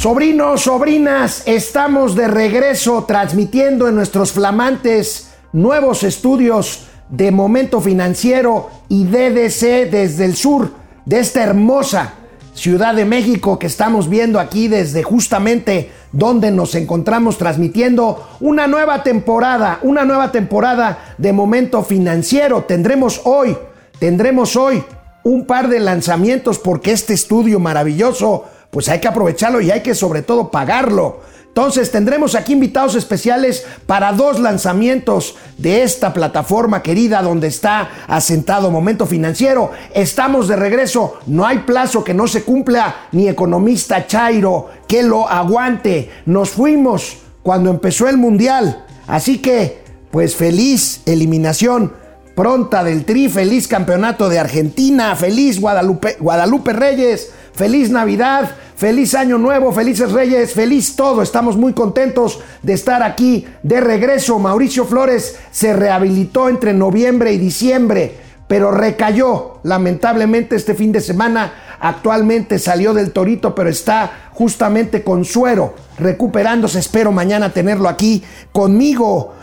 Sobrinos, sobrinas, estamos de regreso transmitiendo en nuestros flamantes nuevos estudios de Momento Financiero y DDC desde el sur de esta hermosa Ciudad de México que estamos viendo aquí desde justamente donde nos encontramos transmitiendo una nueva temporada, una nueva temporada de Momento Financiero. Tendremos hoy, tendremos hoy un par de lanzamientos porque este estudio maravilloso pues hay que aprovecharlo y hay que sobre todo pagarlo. Entonces tendremos aquí invitados especiales para dos lanzamientos de esta plataforma querida donde está asentado Momento Financiero. Estamos de regreso, no hay plazo que no se cumpla, ni economista Chairo que lo aguante. Nos fuimos cuando empezó el Mundial, así que pues feliz eliminación pronta del Tri, feliz campeonato de Argentina, feliz Guadalupe, Guadalupe Reyes, feliz Navidad, feliz Año Nuevo, felices Reyes, feliz todo. Estamos muy contentos de estar aquí de regreso. Mauricio Flores se rehabilitó entre noviembre y diciembre, pero recayó lamentablemente este fin de semana. Actualmente salió del torito, pero está justamente con suero, recuperándose. Espero mañana tenerlo aquí conmigo.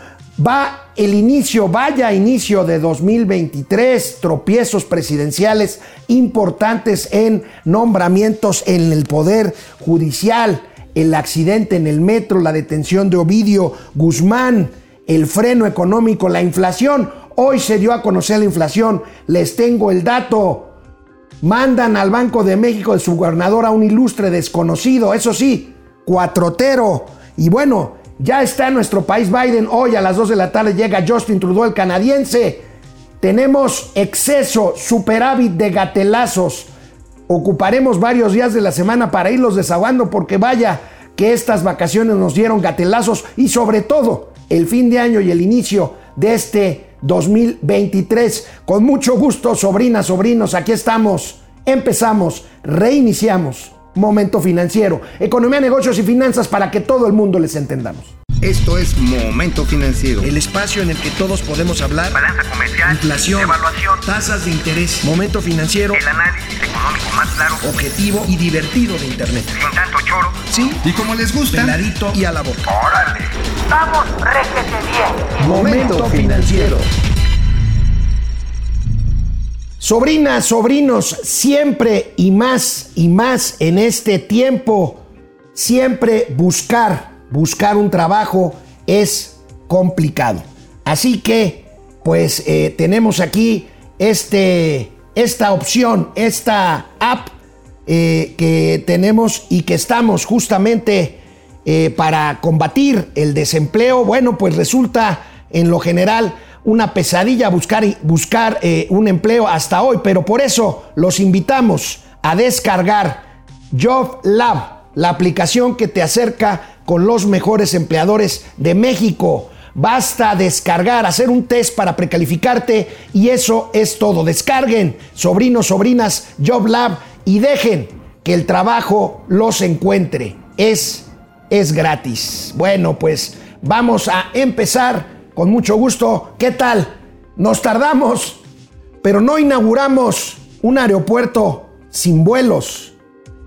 Va el inicio, vaya inicio de 2023, tropiezos presidenciales importantes en nombramientos en el Poder Judicial, el accidente en el metro, la detención de Ovidio Guzmán, el freno económico, la inflación. Hoy se dio a conocer la inflación, les tengo el dato. Mandan al Banco de México de su gobernador a un ilustre desconocido, eso sí, cuatrotero. Y bueno, ya está nuestro país Biden. Hoy a las 2 de la tarde llega Justin Trudeau, el canadiense. Tenemos exceso, superávit de gatelazos. Ocuparemos varios días de la semana para irlos desahogando porque vaya que estas vacaciones nos dieron gatelazos y sobre todo el fin de año y el inicio de este 2023. Con mucho gusto, sobrinas, sobrinos, aquí estamos. Empezamos, reiniciamos. Momento Financiero. Economía, negocios y finanzas para que todo el mundo les entendamos. Esto es Momento Financiero. El espacio en el que todos podemos hablar. Balanza comercial. Inflación. Evaluación. Tasas de interés. Momento Financiero. El análisis económico más claro. Objetivo y divertido de Internet. Sin tanto choro. Sí. Y como les gusta. Clarito y a la boca. Órale. Vamos, réjete bien. Momento Financiero. Sobrinas, sobrinos, siempre y más y más en este tiempo, siempre buscar, buscar un trabajo es complicado. Así que, pues eh, tenemos aquí este, esta opción, esta app eh, que tenemos y que estamos justamente eh, para combatir el desempleo. Bueno, pues resulta en lo general una pesadilla buscar, buscar eh, un empleo hasta hoy, pero por eso los invitamos a descargar Job Lab, la aplicación que te acerca con los mejores empleadores de México. Basta descargar, hacer un test para precalificarte y eso es todo. Descarguen, sobrinos, sobrinas, Job Lab y dejen que el trabajo los encuentre. Es, es gratis. Bueno, pues vamos a empezar con mucho gusto. ¿Qué tal? Nos tardamos, pero no inauguramos un aeropuerto sin vuelos,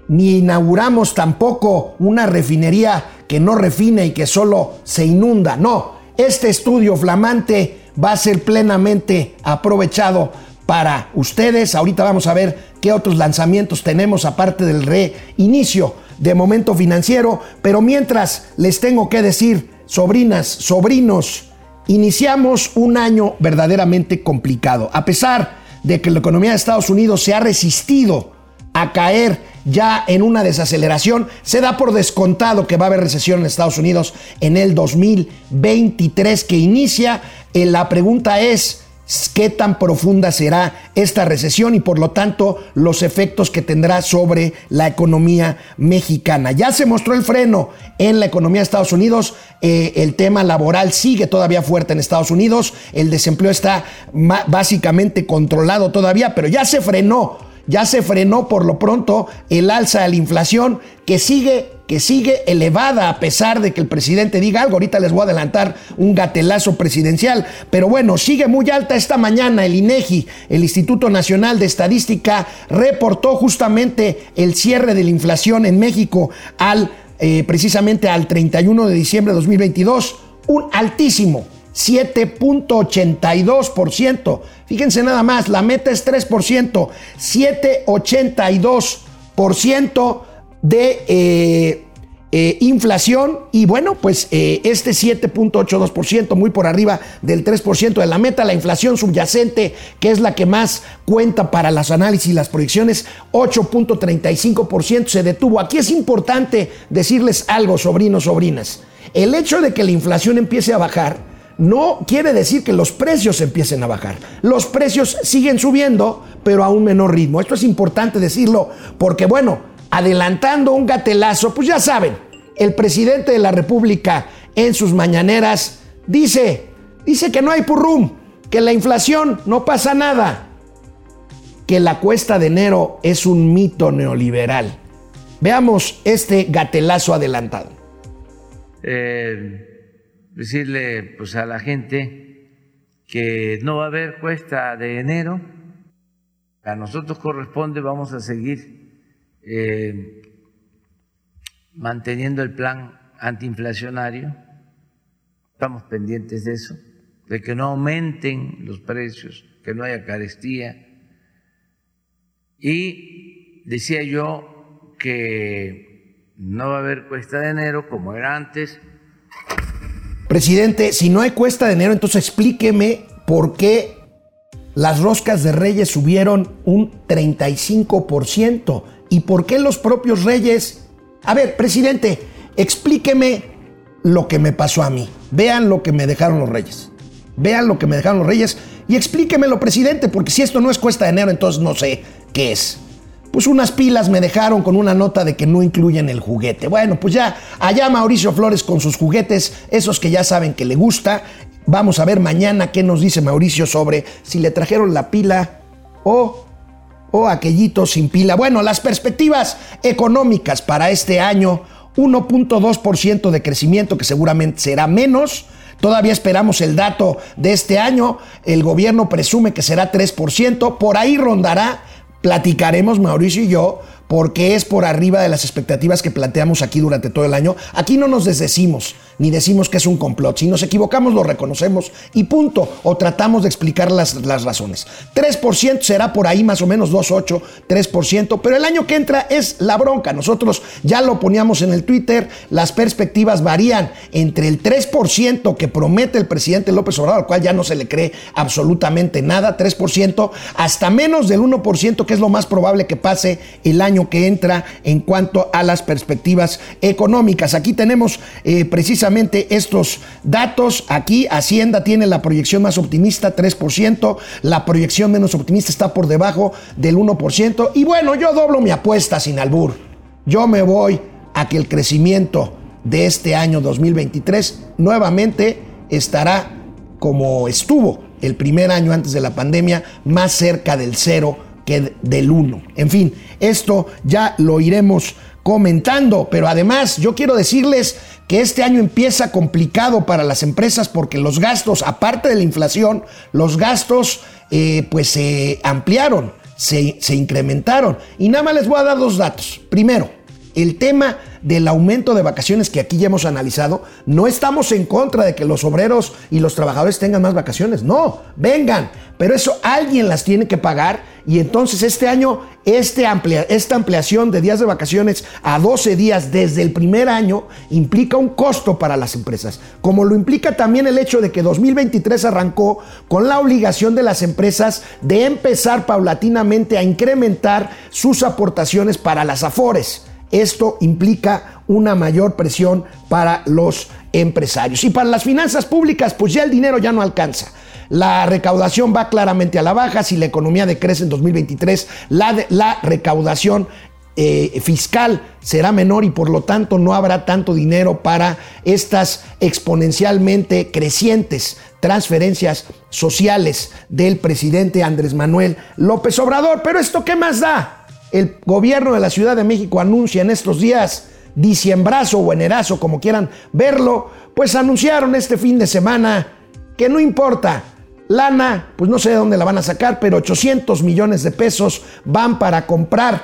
ni inauguramos tampoco una refinería que no refine y que solo se inunda. No, este estudio flamante va a ser plenamente aprovechado para ustedes. Ahorita vamos a ver qué otros lanzamientos tenemos aparte del reinicio de momento financiero. Pero mientras les tengo que decir, sobrinas, sobrinos, Iniciamos un año verdaderamente complicado. A pesar de que la economía de Estados Unidos se ha resistido a caer ya en una desaceleración, se da por descontado que va a haber recesión en Estados Unidos en el 2023 que inicia. Eh, la pregunta es, qué tan profunda será esta recesión y por lo tanto los efectos que tendrá sobre la economía mexicana. Ya se mostró el freno en la economía de Estados Unidos, eh, el tema laboral sigue todavía fuerte en Estados Unidos, el desempleo está básicamente controlado todavía, pero ya se frenó ya se frenó por lo pronto el alza de la inflación que sigue que sigue elevada a pesar de que el presidente diga algo. Ahorita les voy a adelantar un gatelazo presidencial, pero bueno, sigue muy alta esta mañana el INEGI, el Instituto Nacional de Estadística reportó justamente el cierre de la inflación en México al eh, precisamente al 31 de diciembre de 2022, un altísimo 7.82%. Fíjense nada más, la meta es 3%, 7.82% de eh, eh, inflación y bueno, pues eh, este 7.82%, muy por arriba del 3% de la meta, la inflación subyacente, que es la que más cuenta para las análisis y las proyecciones, 8.35% se detuvo. Aquí es importante decirles algo, sobrinos, sobrinas. El hecho de que la inflación empiece a bajar no quiere decir que los precios empiecen a bajar. Los precios siguen subiendo, pero a un menor ritmo. Esto es importante decirlo porque bueno, adelantando un gatelazo, pues ya saben, el presidente de la República en sus mañaneras dice, dice que no hay purrum, que la inflación no pasa nada, que la cuesta de enero es un mito neoliberal. Veamos este gatelazo adelantado. Eh, decirle pues a la gente que no va a haber cuesta de enero, a nosotros corresponde, vamos a seguir eh, manteniendo el plan antiinflacionario, estamos pendientes de eso, de que no aumenten los precios, que no haya carestía. Y decía yo que no va a haber cuesta de enero como era antes. Presidente, si no hay cuesta de enero, entonces explíqueme por qué las roscas de reyes subieron un 35%. ¿Y por qué los propios reyes? A ver, presidente, explíqueme lo que me pasó a mí. Vean lo que me dejaron los reyes. Vean lo que me dejaron los reyes y explíquemelo, presidente, porque si esto no es cuesta de enero, entonces no sé qué es. Pues unas pilas me dejaron con una nota de que no incluyen el juguete. Bueno, pues ya, allá Mauricio Flores con sus juguetes, esos que ya saben que le gusta. Vamos a ver mañana qué nos dice Mauricio sobre si le trajeron la pila o o aquellito sin pila. Bueno, las perspectivas económicas para este año, 1.2% de crecimiento, que seguramente será menos. Todavía esperamos el dato de este año. El gobierno presume que será 3%. Por ahí rondará. Platicaremos Mauricio y yo porque es por arriba de las expectativas que planteamos aquí durante todo el año. Aquí no nos desdecimos ni decimos que es un complot. Si nos equivocamos, lo reconocemos y punto. O tratamos de explicar las, las razones. 3% será por ahí más o menos 2,8, 3%. Pero el año que entra es la bronca. Nosotros ya lo poníamos en el Twitter. Las perspectivas varían entre el 3% que promete el presidente López Obrador, al cual ya no se le cree absolutamente nada, 3%, hasta menos del 1%, que es lo más probable que pase el año que entra en cuanto a las perspectivas económicas. Aquí tenemos eh, precisamente estos datos. Aquí Hacienda tiene la proyección más optimista, 3%. La proyección menos optimista está por debajo del 1%. Y bueno, yo doblo mi apuesta sin albur. Yo me voy a que el crecimiento de este año 2023 nuevamente estará como estuvo el primer año antes de la pandemia, más cerca del cero del 1. En fin, esto ya lo iremos comentando, pero además yo quiero decirles que este año empieza complicado para las empresas porque los gastos, aparte de la inflación, los gastos eh, pues se ampliaron, se, se incrementaron. Y nada más les voy a dar dos datos. Primero, el tema del aumento de vacaciones que aquí ya hemos analizado, no estamos en contra de que los obreros y los trabajadores tengan más vacaciones, no, vengan, pero eso alguien las tiene que pagar y entonces este año este esta ampliación de días de vacaciones a 12 días desde el primer año implica un costo para las empresas, como lo implica también el hecho de que 2023 arrancó con la obligación de las empresas de empezar paulatinamente a incrementar sus aportaciones para las afores. Esto implica una mayor presión para los empresarios. Y para las finanzas públicas, pues ya el dinero ya no alcanza. La recaudación va claramente a la baja. Si la economía decrece en 2023, la, la recaudación eh, fiscal será menor y por lo tanto no habrá tanto dinero para estas exponencialmente crecientes transferencias sociales del presidente Andrés Manuel López Obrador. Pero esto qué más da? El gobierno de la Ciudad de México anuncia en estos días, diciembrazo o enerazo, como quieran verlo, pues anunciaron este fin de semana que no importa, lana, pues no sé de dónde la van a sacar, pero 800 millones de pesos van para comprar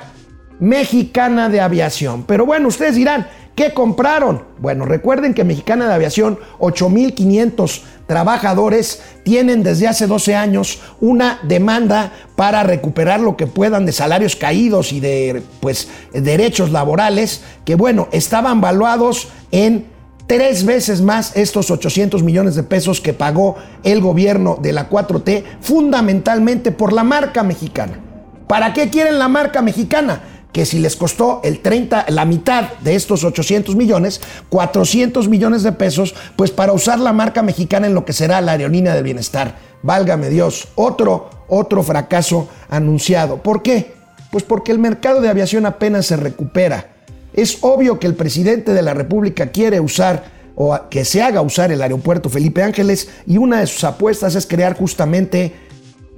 mexicana de aviación. Pero bueno, ustedes dirán, ¿Qué compraron? Bueno, recuerden que Mexicana de Aviación, 8.500 trabajadores tienen desde hace 12 años una demanda para recuperar lo que puedan de salarios caídos y de pues derechos laborales que bueno, estaban valuados en tres veces más estos 800 millones de pesos que pagó el gobierno de la 4T fundamentalmente por la marca mexicana. ¿Para qué quieren la marca mexicana? Que si les costó el 30, la mitad de estos 800 millones, 400 millones de pesos, pues para usar la marca mexicana en lo que será la aerolínea del bienestar. Válgame Dios, otro, otro fracaso anunciado. ¿Por qué? Pues porque el mercado de aviación apenas se recupera. Es obvio que el presidente de la República quiere usar o que se haga usar el aeropuerto Felipe Ángeles y una de sus apuestas es crear justamente,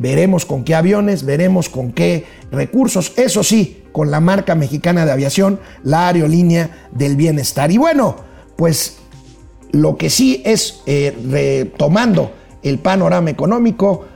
veremos con qué aviones, veremos con qué recursos, eso sí, con la marca mexicana de aviación, la aerolínea del bienestar. Y bueno, pues lo que sí es, eh, retomando el panorama económico,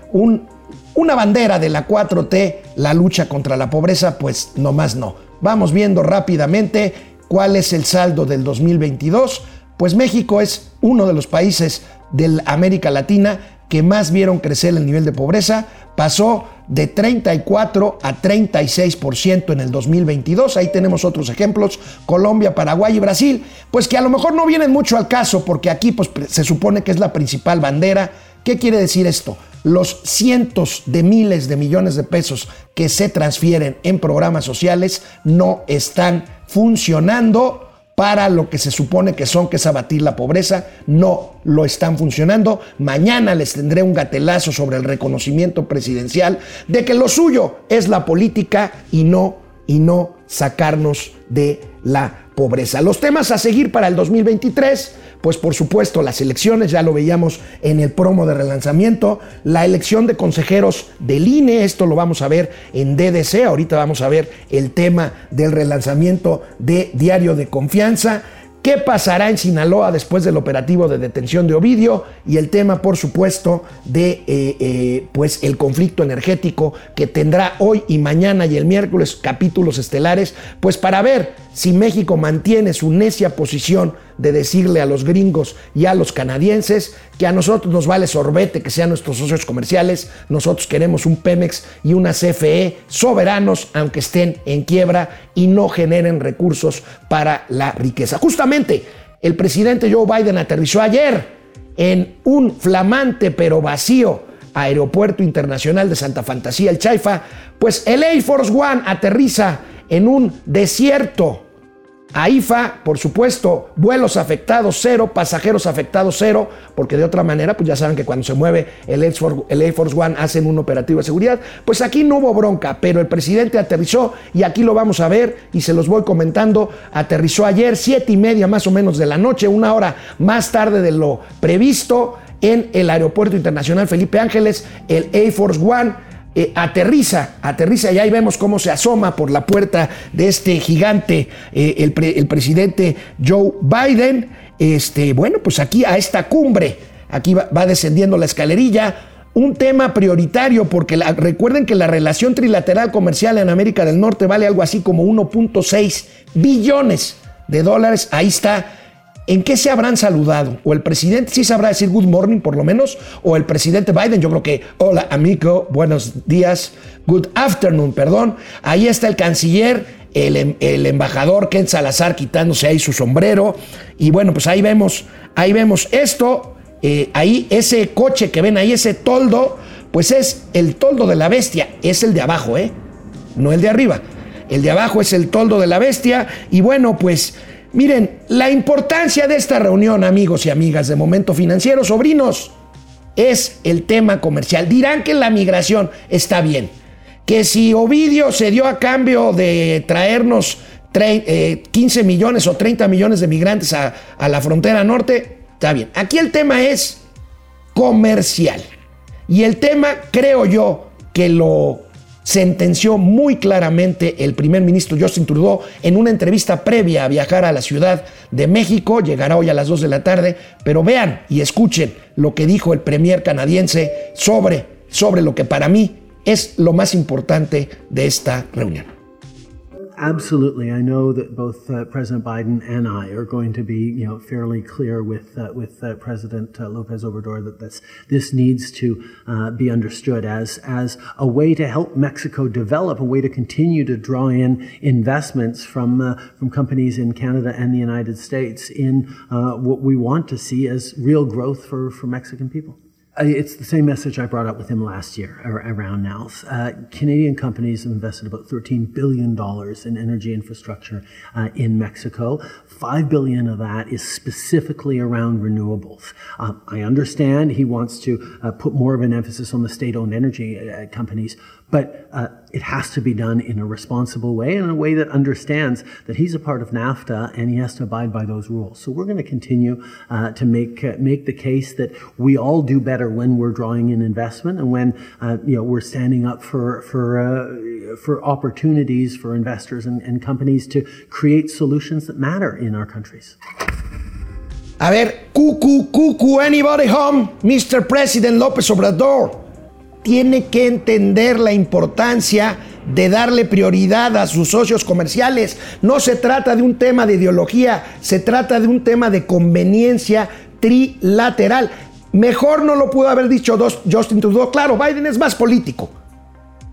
una bandera de la 4T, la lucha contra la pobreza, pues nomás no. Vamos viendo rápidamente cuál es el saldo del 2022. Pues México es uno de los países de América Latina que más vieron crecer el nivel de pobreza. Pasó de 34 a 36% en el 2022. Ahí tenemos otros ejemplos, Colombia, Paraguay y Brasil, pues que a lo mejor no vienen mucho al caso porque aquí pues, se supone que es la principal bandera. ¿Qué quiere decir esto? Los cientos de miles de millones de pesos que se transfieren en programas sociales no están funcionando para lo que se supone que son, que es abatir la pobreza, no lo están funcionando. Mañana les tendré un gatelazo sobre el reconocimiento presidencial de que lo suyo es la política y no, y no sacarnos de la pobreza. Los temas a seguir para el 2023, pues por supuesto las elecciones, ya lo veíamos en el promo de relanzamiento, la elección de consejeros del INE, esto lo vamos a ver en DDC, ahorita vamos a ver el tema del relanzamiento de Diario de Confianza. ¿Qué pasará en Sinaloa después del operativo de detención de Ovidio? Y el tema, por supuesto, de eh, eh, pues el conflicto energético que tendrá hoy y mañana y el miércoles capítulos estelares, pues para ver si México mantiene su necia posición de decirle a los gringos y a los canadienses que a nosotros nos vale sorbete que sean nuestros socios comerciales, nosotros queremos un Pemex y una CFE soberanos, aunque estén en quiebra y no generen recursos para la riqueza. Justamente, el presidente Joe Biden aterrizó ayer en un flamante pero vacío aeropuerto internacional de Santa Fantasía, el Chaifa, pues el Air Force One aterriza en un desierto AIFA, por supuesto, vuelos afectados cero, pasajeros afectados cero, porque de otra manera, pues ya saben que cuando se mueve el Air, Force, One hacen un operativo de seguridad. Pues aquí no hubo bronca, pero el presidente aterrizó y aquí lo vamos a ver y se los voy comentando. Aterrizó ayer, siete y media más o menos de la noche, una hora más tarde de lo previsto en el Aeropuerto Internacional Felipe Ángeles, el Air Force One eh, aterriza, aterriza y ahí vemos cómo se asoma por la puerta de este gigante eh, el, presidente Joe Biden. Este, bueno, pues aquí a esta cumbre, aquí va, descendiendo la escalerilla. Un tema prioritario porque recuerden que la relación trilateral comercial en América del Norte vale algo así como 1.6 billones de dólares. Ahí está ¿En qué se habrán saludado? O el presidente sí sabrá decir good morning por lo menos, o el presidente Biden, yo creo que hola amigo, buenos días, good afternoon, perdón. Ahí está el canciller, el, em, embajador Ken Salazar quitándose ahí su sombrero. Y bueno, pues ahí vemos, ahí vemos esto, eh, ahí ese coche que ven ahí, ese toldo, pues es el toldo de la bestia, es el de abajo, ¿eh? No el de arriba. El de abajo es el toldo de la bestia y bueno, pues... Miren, la importancia de esta reunión, amigos y amigas de Momento Financiero, sobrinos, es el tema comercial. Dirán que la migración está bien, que si Ovidio se dio a cambio de traernos 15 eh, millones o 30 millones de migrantes a, a la frontera norte, está bien. Aquí el tema es comercial. Y el tema, creo yo, que lo sentenció muy claramente el primer ministro Justin Trudeau en una entrevista previa a viajar a la Ciudad de México. Llegará hoy a las 2 de la tarde, pero vean y escuchen lo que dijo el premier canadiense sobre, sobre lo que para mí es lo más importante de esta reunión. Absolutely. I know that both uh, President Biden and I are going to be, you know, fairly clear with uh, with uh, President uh, Lopez Obrador that this this needs to uh, be understood as as a way to help Mexico develop, a way to continue to draw in investments from uh, from companies in Canada and the United States in what we want to see as real growth for for Mexican people. It's the same message I brought up with him last year around now. Uh, Canadian companies have invested about $13 billion in energy infrastructure uh, in Mexico. 5 billion of that is specifically around renewables. Uh, I understand he wants to uh, put more of an emphasis on the state owned energy uh, companies, but uh, it has to be done in a responsible way and in a way that understands that he's a part of NAFTA and he has to abide by those rules. So we're going to continue uh, to make uh, make the case that we all do better when we're drawing in investment and when uh, you know we're standing up for for uh, for opportunities for investors and, and companies to create solutions that matter in our countries. A ver, cucu, cucu, anybody home? Mr. President López Obrador. Tiene que entender la importancia de darle prioridad a sus socios comerciales. No se trata de un tema de ideología, se trata de un tema de conveniencia trilateral. Mejor no lo pudo haber dicho Justin Trudeau. Claro, Biden es más político,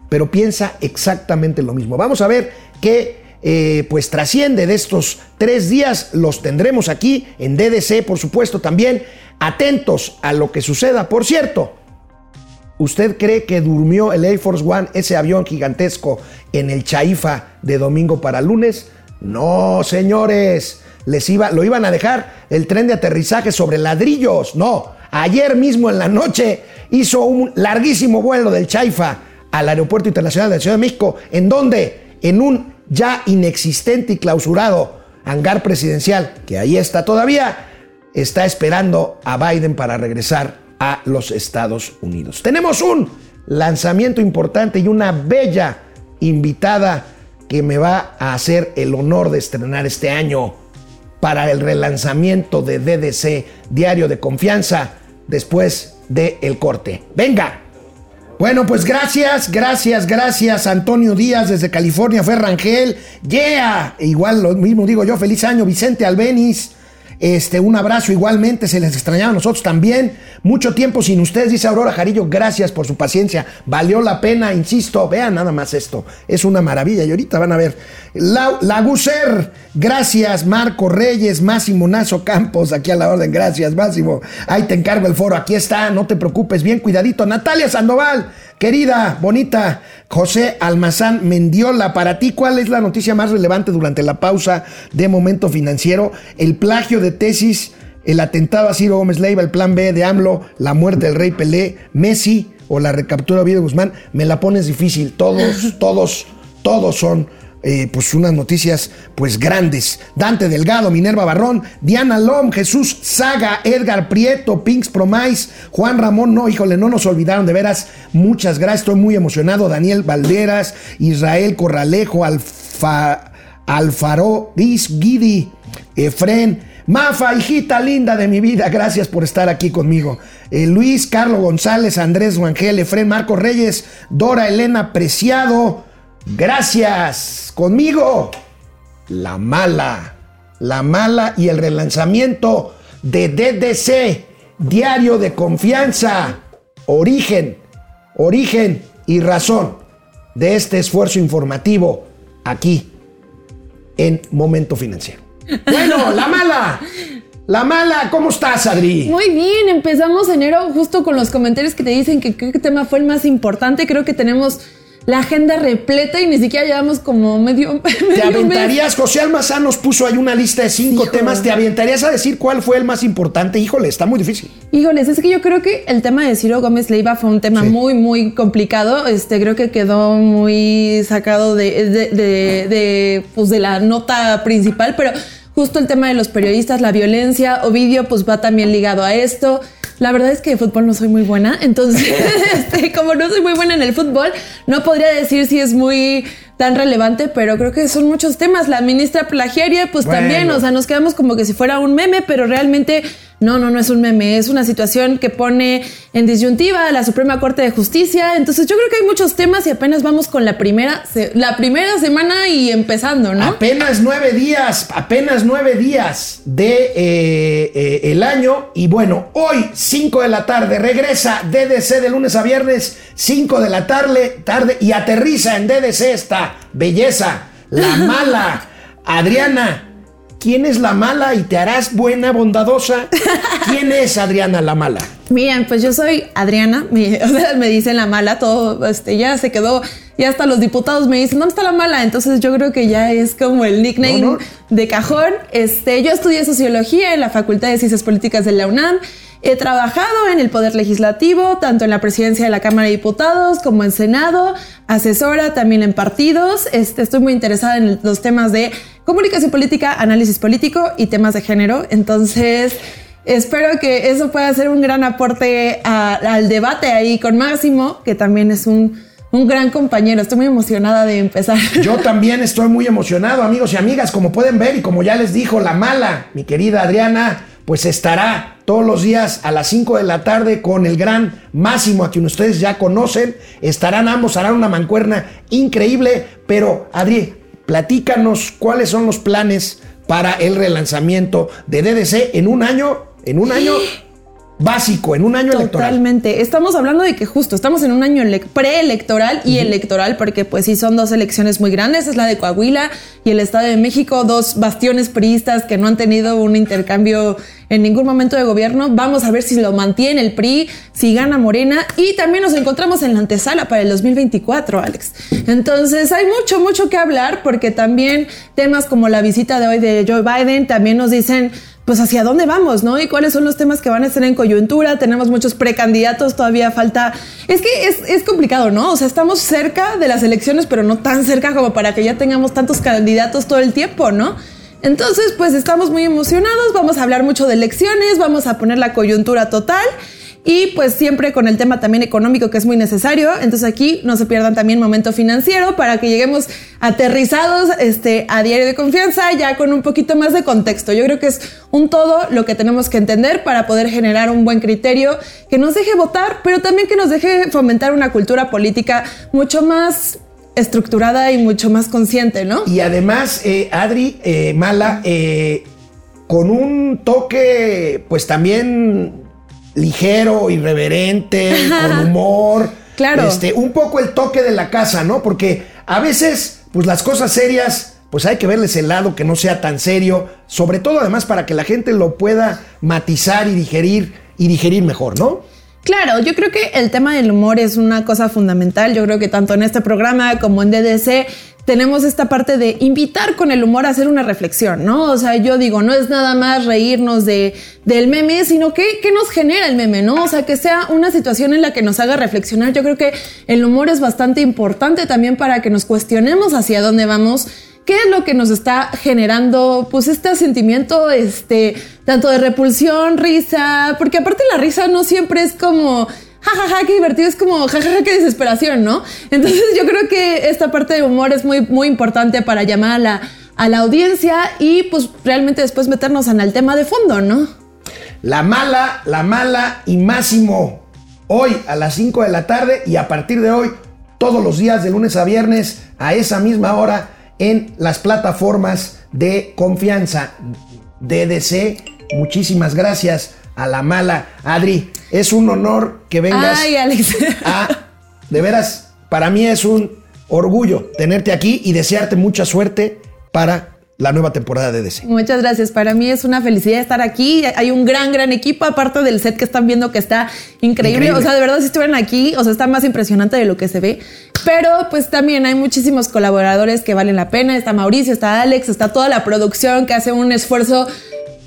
pero piensa exactamente lo mismo. Vamos a ver qué eh, pues trasciende de estos tres días. Los tendremos aquí en DDC, por supuesto, también. Atentos a lo que suceda. Por cierto, ¿Usted cree que durmió el Air Force One, ese avión gigantesco, en el Chaifa de domingo para lunes? No, señores. Les iba, lo iban a dejar el tren de aterrizaje sobre ladrillos. No, ayer mismo en la noche hizo un larguísimo vuelo del Chaifa al Aeropuerto Internacional de la Ciudad de México, en donde, en un ya inexistente y clausurado hangar presidencial, que ahí está todavía, está esperando a Biden para regresar a los Estados Unidos. Tenemos un lanzamiento importante y una bella invitada que me va a hacer el honor de estrenar este año para el relanzamiento de DDC, Diario de Confianza, después del el corte. Venga. Bueno, pues gracias, gracias, gracias Antonio Díaz desde California, Ferrangel, yeah, igual lo mismo digo yo, feliz año Vicente Albeniz, este, un abrazo igualmente, se les extrañaba a nosotros también. Mucho tiempo sin ustedes, dice Aurora Jarillo. Gracias por su paciencia. Valió la pena, insisto. Vean nada más esto. Es una maravilla. Y ahorita van a ver. La, Laguser, gracias. Marco Reyes, Máximo Nazo Campos, aquí a la orden. Gracias, Máximo. Ahí te encargo el foro. Aquí está, no te preocupes. Bien cuidadito. Natalia Sandoval. Querida, bonita, José Almazán Mendiola, para ti, ¿cuál es la noticia más relevante durante la pausa de momento financiero? El plagio de tesis, el atentado a Ciro Gómez Leiva, el plan B de AMLO, la muerte del rey Pelé, Messi o la recaptura de Ovidio Guzmán, me la pones difícil. Todos, todos, todos son eh, pues unas noticias pues grandes. Dante Delgado, Minerva Barrón, Diana Lom, Jesús Saga, Edgar Prieto, Pinks Promais, Juan Ramón, no, híjole, no nos olvidaron de veras. Muchas gracias, estoy muy emocionado. Daniel Valderas, Israel Corralejo, Alfa, Alfaro, Guidi, Efren. Mafa, hijita linda de mi vida, gracias por estar aquí conmigo. Eh, Luis, Carlos González, Andrés Rangel, Efren, Marco Reyes, Dora Elena Preciado, Gracias. Conmigo, la mala. La mala y el relanzamiento de DDC, Diario de Confianza. Origen, origen y razón de este esfuerzo informativo aquí en Momento Financiero. Bueno, la mala. La mala, ¿cómo estás, Adri? Muy bien, empezamos enero justo con los comentarios que te dicen que qué tema fue el más importante. Creo que tenemos la agenda repleta y ni siquiera llevamos como medio. ¿Te aventarías? José Almazán nos puso ahí una lista de cinco temas. ¿Te aventarías a decir cuál fue el más importante? Híjole, está muy difícil. Híjoles, es que yo creo que el tema de Ciro Gómez Leiva fue un tema muy, muy complicado. Este, creo que quedó muy sacado de, de, pues de la nota principal, pero justo el tema de los periodistas, la violencia, Ovidio, pues va también ligado a esto. La verdad es que de fútbol no soy muy buena, entonces, este, como no soy muy buena en el fútbol, no podría decir si es muy tan relevante, pero creo que son muchos temas. La ministra plagiaria, pues también, o sea, nos quedamos como que si fuera un meme, pero realmente No, no, no es un meme, es una situación que pone en disyuntiva a la Suprema Corte de Justicia. Entonces yo creo que hay muchos temas y apenas vamos con la primera, la primera semana y empezando, ¿no? Apenas nueve días, apenas nueve días de eh, eh, el año. Y bueno, hoy, 5 de la tarde, regresa DDC de lunes a viernes, 5 de la tarde, tarde y aterriza en DDC esta belleza, la mala, Adriana. ¿Quién es la mala y te harás buena, bondadosa? ¿Quién es Adriana la mala? Miren, pues yo soy Adriana, me, dicen la mala, todo, este, ya se quedó, ya hasta los diputados me dicen, ¿dónde está la mala? Entonces yo creo que ya es como el nickname No, no. de cajón. Este, yo estudié sociología en la Facultad de Ciencias Políticas de la UNAM. He trabajado en el Poder Legislativo, tanto en la presidencia de la Cámara de Diputados como en Senado, asesora también en partidos. Este, estoy muy interesada en los temas de comunicación política, análisis político y temas de género. Entonces, espero que eso pueda ser un gran aporte a- al debate ahí con Máximo, que también es un, un gran compañero. Estoy muy emocionada de empezar. Yo también estoy muy emocionado, amigos y amigas, como pueden ver y como ya les dijo la mala, mi querida Adriana, pues estará todos los días a las 5 de la tarde con el gran Máximo, a quien ustedes ya conocen. Estarán ambos, harán una mancuerna increíble, pero Adri, platícanos cuáles son los planes para el relanzamiento de DDC en un año, en un año básico, en un año electoral. Totalmente. Estamos hablando de que justo estamos en un año ele- preelectoral y electoral, porque pues sí son dos elecciones muy grandes, es la de Coahuila y el Estado de México, dos bastiones priistas que no han tenido un intercambio en ningún momento de gobierno. Vamos a ver si lo mantiene el PRI, si gana Morena y también nos encontramos en la antesala para el 2024, Alex. Entonces hay mucho, mucho que hablar porque también temas como la visita de hoy de Joe Biden también nos dicen pues hacia dónde vamos, ¿no? Y cuáles son los temas que van a estar en coyuntura. Tenemos muchos precandidatos, todavía falta... Es que es, complicado, ¿no? O sea, estamos cerca de las elecciones, pero no tan cerca como para que ya tengamos tantos candidatos todo el tiempo, ¿no? Entonces, pues estamos muy emocionados, vamos a hablar mucho de elecciones, vamos a poner la coyuntura total y pues siempre con el tema también económico que es muy necesario. Entonces aquí no se pierdan también momento financiero para que lleguemos aterrizados este, a diario de confianza ya con un poquito más de contexto. Yo creo que es un todo lo que tenemos que entender para poder generar un buen criterio que nos deje votar, pero también que nos deje fomentar una cultura política mucho más estructurada y mucho más consciente, ¿no? Y además, eh, Adri, eh, Mala, eh, con un toque, pues también ligero, irreverente, con humor. Claro. Este, un poco el toque de la casa, ¿no? Porque a veces, pues las cosas serias, pues hay que verles el lado que no sea tan serio. Sobre todo, además, para que la gente lo pueda matizar y digerir y digerir mejor, ¿no? Claro, yo creo que el tema del humor es una cosa fundamental. Yo creo que tanto en este programa como en DDC tenemos esta parte de invitar con el humor a hacer una reflexión, ¿no? O sea, yo digo, no es nada más reírnos de, del meme, sino que, que nos genera el meme, ¿no? O sea, que sea una situación en la que nos haga reflexionar. Yo creo que el humor es bastante importante también para que nos cuestionemos hacia dónde vamos. ¿Qué es lo que nos está generando, pues, este sentimiento, este, tanto de repulsión, risa? Porque aparte la risa no siempre es como, jajaja, ja, ja, qué divertido, es como, jajaja, ja, qué desesperación, ¿no? Entonces yo creo que esta parte de humor es muy, muy importante para llamar a la, a la audiencia y, pues, realmente después meternos en el tema de fondo, ¿no? La mala, la mala y Máximo. Hoy a las 5 de la tarde y a partir de hoy, todos los días de lunes a viernes a esa misma hora en las plataformas de confianza. DDC, muchísimas gracias a la mala. Adri, es un honor que vengas Ay, Alex. a... De veras, para mí es un orgullo tenerte aquí y desearte mucha suerte para la nueva temporada de DC. Muchas gracias. Para mí es una felicidad estar aquí. Hay un gran, gran equipo, aparte del set que están viendo que está increíble. Increíble. O sea, de verdad, si estuvieran aquí, o sea, está más impresionante de lo que se ve. Pero pues también hay muchísimos colaboradores que valen la pena. Está Mauricio, está Alex, está toda la producción que hace un esfuerzo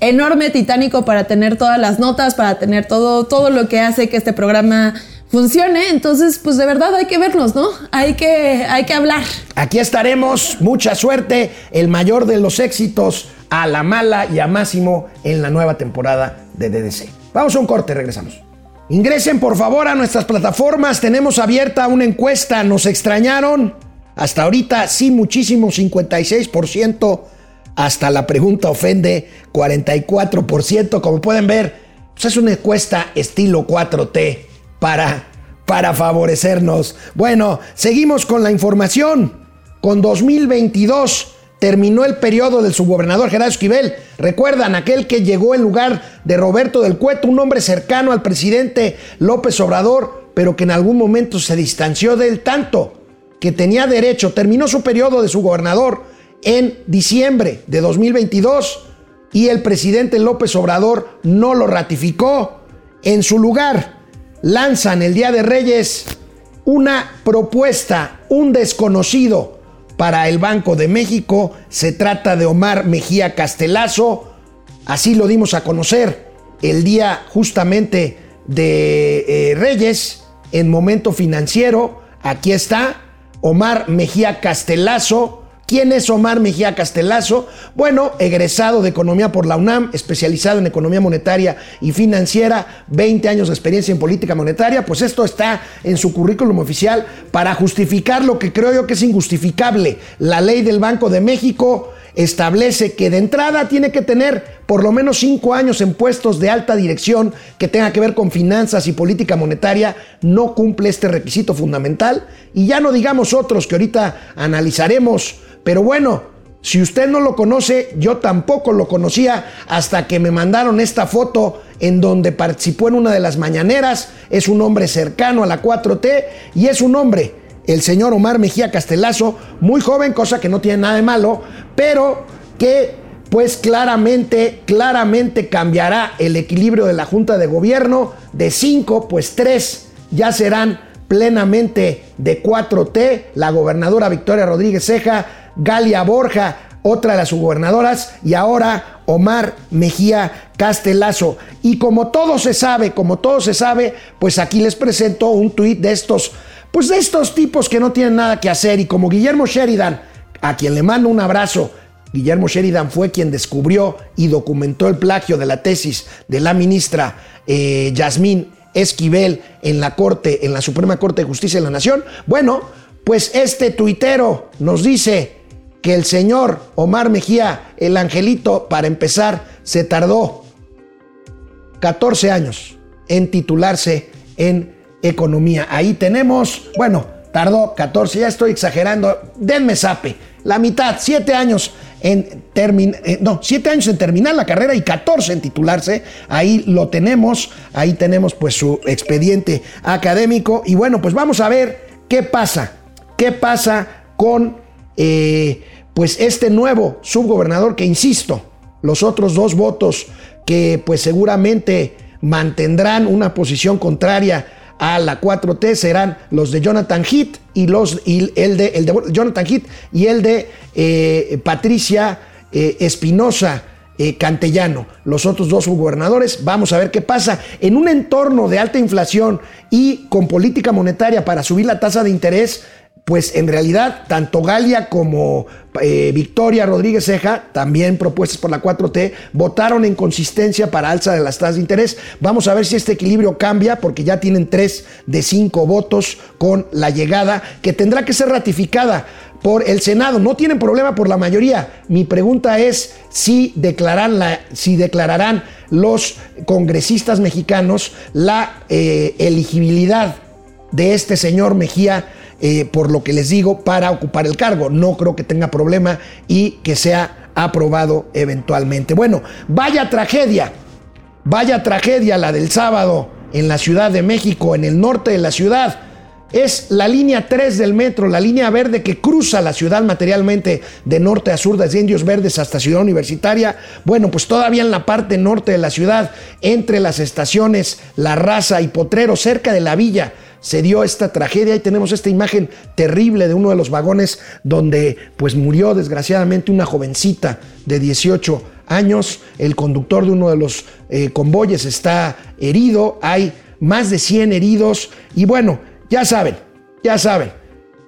enorme, titánico para tener todas las notas, para tener todo, todo lo que hace que este programa funcione. Entonces, pues de verdad hay que vernos, ¿no? Hay que, hay que hablar. Aquí estaremos, mucha suerte, el mayor de los éxitos a la mala y a Máximo en la nueva temporada de DDC. Vamos a un corte, regresamos. Ingresen por favor a nuestras plataformas, tenemos abierta una encuesta, ¿nos extrañaron? Hasta ahorita sí, muchísimo, 56%, hasta la pregunta ofende 44%, como pueden ver, pues es una encuesta estilo 4T para, para favorecernos. Bueno, seguimos con la información. Con 2022 terminó el periodo del subgobernador Gerardo Esquivel. Recuerdan, aquel que llegó en lugar de Roberto del Cueto, un hombre cercano al presidente López Obrador, pero que en algún momento se distanció de él tanto que tenía derecho, terminó su periodo de subgobernador en diciembre de 2022 y el presidente López Obrador no lo ratificó. En su lugar, lanzan el Día de Reyes una propuesta, un desconocido para el Banco de México. Se trata de Omar Mejía Castelazo. Así lo dimos a conocer el día justamente de eh, Reyes en momento financiero. Aquí está Omar Mejía Castelazo ¿Quién es Omar Mejía Castelazo? Bueno, egresado de Economía por la UNAM, especializado en Economía Monetaria y Financiera, 20 años de experiencia en política monetaria, pues esto está en su currículum oficial para justificar lo que creo yo que es injustificable. La ley del Banco de México establece que de entrada tiene que tener por lo menos cinco años en puestos de alta dirección que tenga que ver con finanzas y política monetaria, no cumple este requisito fundamental. Y ya no digamos otros que ahorita analizaremos pero bueno, si usted no lo conoce, yo tampoco lo conocía hasta que me mandaron esta foto en donde participó en una de las mañaneras. Es un hombre cercano a la 4T y es un hombre, el señor Omar Mejía Castelazo, muy joven, cosa que no tiene nada de malo, pero que pues claramente, claramente cambiará el equilibrio de la Junta de Gobierno de 5, pues 3 ya serán plenamente de 4T. La gobernadora Victoria Rodríguez Ceja Galia Borja, otra de las subgobernadoras, y ahora Omar Mejía Castelazo. Y como todo se sabe, como todo se sabe, pues aquí les presento un tuit de estos, pues de estos tipos que no tienen nada que hacer. Y como Guillermo Sheridan, a quien le mando un abrazo, Guillermo Sheridan fue quien descubrió y documentó el plagio de la tesis de la ministra eh, Yasmín Esquivel en la Corte, en la Suprema Corte de Justicia de la Nación. Bueno, pues este tuitero nos dice que el señor Omar Mejía, el angelito, para empezar, se tardó 14 años en titularse en economía. Ahí tenemos, bueno, tardó 14, ya estoy exagerando, denme sape, la mitad, 7 años en terminar, eh, no, 7 años en terminar la carrera y 14 en titularse. Ahí lo tenemos, ahí tenemos pues su expediente académico y bueno, pues vamos a ver qué pasa, qué pasa con eh, pues este nuevo subgobernador que, insisto, los otros dos votos que pues seguramente mantendrán una posición contraria a la 4T serán los de Jonathan Heath y, los, y el, de, el de Jonathan Heath y el de eh, Patricia eh, Espinosa. Cantellano, los otros dos subgobernadores. Vamos a ver qué pasa. En un entorno de alta inflación y con política monetaria para subir la tasa de interés, pues en realidad tanto Galia como eh, Victoria Rodríguez Ceja, también propuestas por la 4T, votaron en consistencia para alza de las tasas de interés. Vamos a ver si este equilibrio cambia, porque ya tienen tres de cinco votos con la llegada, que tendrá que ser ratificada por el Senado. No tienen problema por la mayoría. Mi pregunta es si, declararán, la, si declararán los congresistas mexicanos la eh, elegibilidad de este señor Mejía eh, por lo que les digo, para ocupar el cargo. No creo que tenga problema y que sea aprobado eventualmente. Bueno, vaya tragedia, vaya tragedia la del sábado en la Ciudad de México, en el norte de la ciudad. Es la línea 3 del metro, la línea verde que cruza la ciudad materialmente de norte a sur, desde Indios Verdes hasta Ciudad Universitaria. Bueno, pues todavía en la parte norte de la ciudad, entre las estaciones La Raza y Potrero, cerca de la villa, se dio esta tragedia. Y tenemos esta imagen terrible de uno de los vagones donde pues murió desgraciadamente una jovencita de 18 años, el conductor de uno de los eh, convoyes está herido, hay más de 100 heridos. Y bueno, ya saben, ya saben,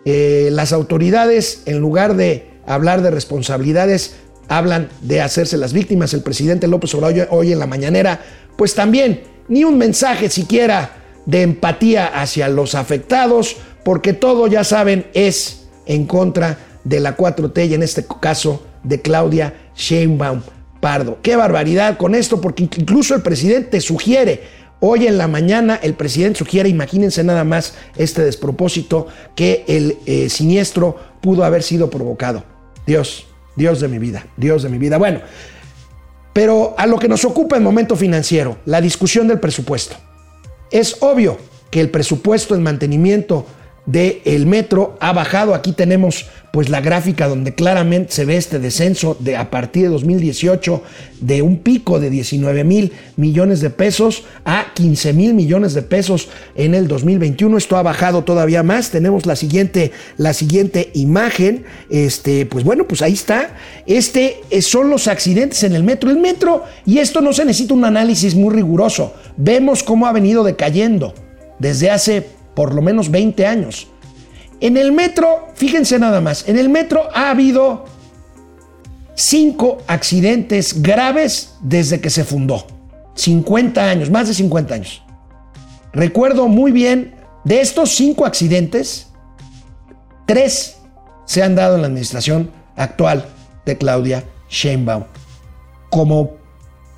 eh, las autoridades en lugar de hablar de responsabilidades, hablan de hacerse las víctimas. El presidente López Obrador hoy en la mañanera, pues también ni un mensaje siquiera de empatía hacia los afectados, porque todo, ya saben, es en contra de la 4T y en este caso de Claudia Sheinbaum. Pardo. Qué barbaridad con esto, porque incluso el presidente sugiere, hoy en la mañana el presidente sugiere, imagínense nada más este despropósito, que el eh, siniestro pudo haber sido provocado. Dios, Dios de mi vida, Dios de mi vida. Bueno, pero a lo que nos ocupa el momento financiero, la discusión del presupuesto. Es obvio que el presupuesto en mantenimiento del metro ha bajado. Aquí tenemos pues la gráfica donde claramente se ve este descenso de a partir de 2018 de un pico de 19 mil millones de pesos a 15 mil millones de pesos en el 2021. Esto ha bajado todavía más. Tenemos la siguiente, la siguiente imagen. Este, pues bueno, pues ahí está. Este eh, son los accidentes en el metro. El metro, y esto no se necesita un análisis muy riguroso. Vemos cómo ha venido decayendo desde hace por lo menos 20 años. En el metro, fíjense nada más, en el metro ha habido cinco accidentes graves desde que se fundó. 50 años, más de 50 años. Recuerdo muy bien, de estos cinco accidentes, tres se han dado en la administración actual de Claudia Sheinbaum. Como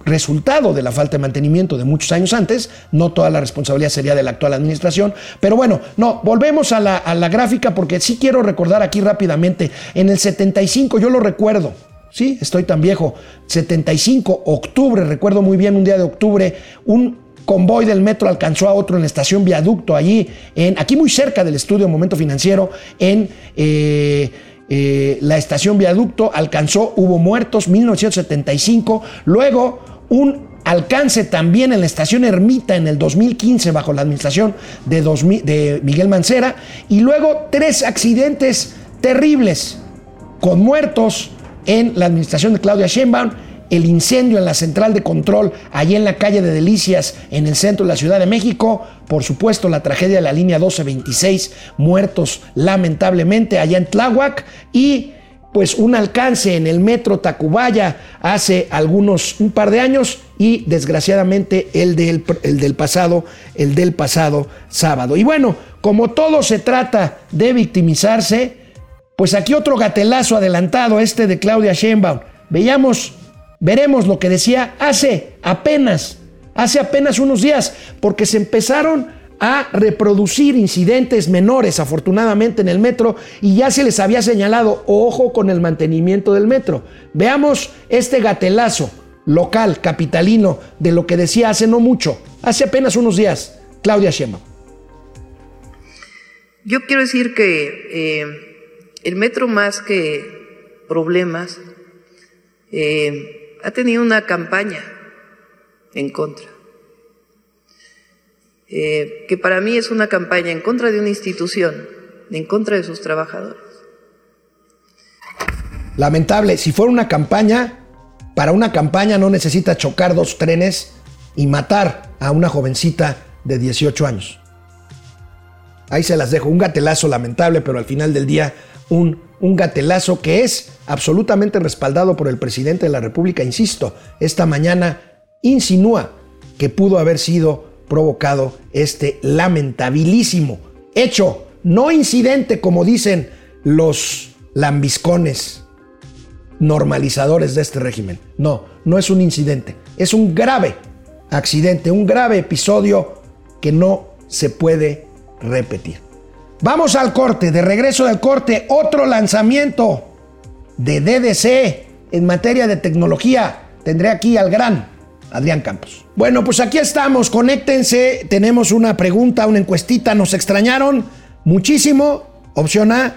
resultado de la falta de mantenimiento de muchos años antes. No toda la responsabilidad sería de la actual administración. Pero bueno, no, volvemos a la, gráfica porque sí quiero recordar aquí rápidamente. En el 75, yo lo recuerdo. Sí, estoy tan viejo. 75, octubre, recuerdo muy bien un día de octubre, un convoy del metro alcanzó a otro en la estación Viaducto, allí, en, aquí muy cerca del estudio Momento Financiero, en eh, eh, la estación Viaducto, alcanzó, hubo muertos, 1975, luego un alcance también en la estación Ermita en el 2015 bajo la administración de, Miguel Mancera. Y luego tres accidentes terribles con muertos en la administración de Claudia Sheinbaum, el incendio en la central de control allí en la calle de Delicias en el centro de la Ciudad de México, por supuesto la tragedia de la línea 1226, muertos lamentablemente allá en Tláhuac y pues un alcance en el metro Tacubaya hace algunos, un par de años y desgraciadamente el del, el del pasado, el del pasado sábado. Y bueno, como todo se trata de victimizarse, pues aquí otro gatelazo adelantado, este de Claudia Sheinbaum. Veíamos, veremos lo que decía hace apenas, hace apenas unos días, porque se empezaron a reproducir incidentes menores, afortunadamente, en el metro y ya se les había señalado, ojo con el mantenimiento del metro. Veamos este gatelazo local, capitalino, de lo que decía hace no mucho, hace apenas unos días, Claudia Sheinbaum. Yo quiero decir que eh, el metro más que problemas eh, ha tenido una campaña en contra eh, que para mí es una campaña en contra de una institución, en contra de sus trabajadores. Lamentable, si fuera una campaña, para una campaña no necesita chocar dos trenes y matar a una jovencita de 18 años. Ahí se las dejo, un gatelazo lamentable, pero al final del día un, un gatelazo que es absolutamente respaldado por el presidente de la República, insisto, esta mañana insinúa que pudo haber sido provocado este lamentabilísimo hecho, no incidente como dicen los lambiscones normalizadores de este régimen. No, no es un incidente, es un grave accidente, un grave episodio que no se puede repetir. Vamos al corte, de regreso del corte, otro lanzamiento de DDC en materia de tecnología. Tendré aquí al gran Adrián Campos. Bueno, pues aquí estamos, conéctense, tenemos una pregunta, una encuestita, ¿nos extrañaron? Muchísimo, opción A,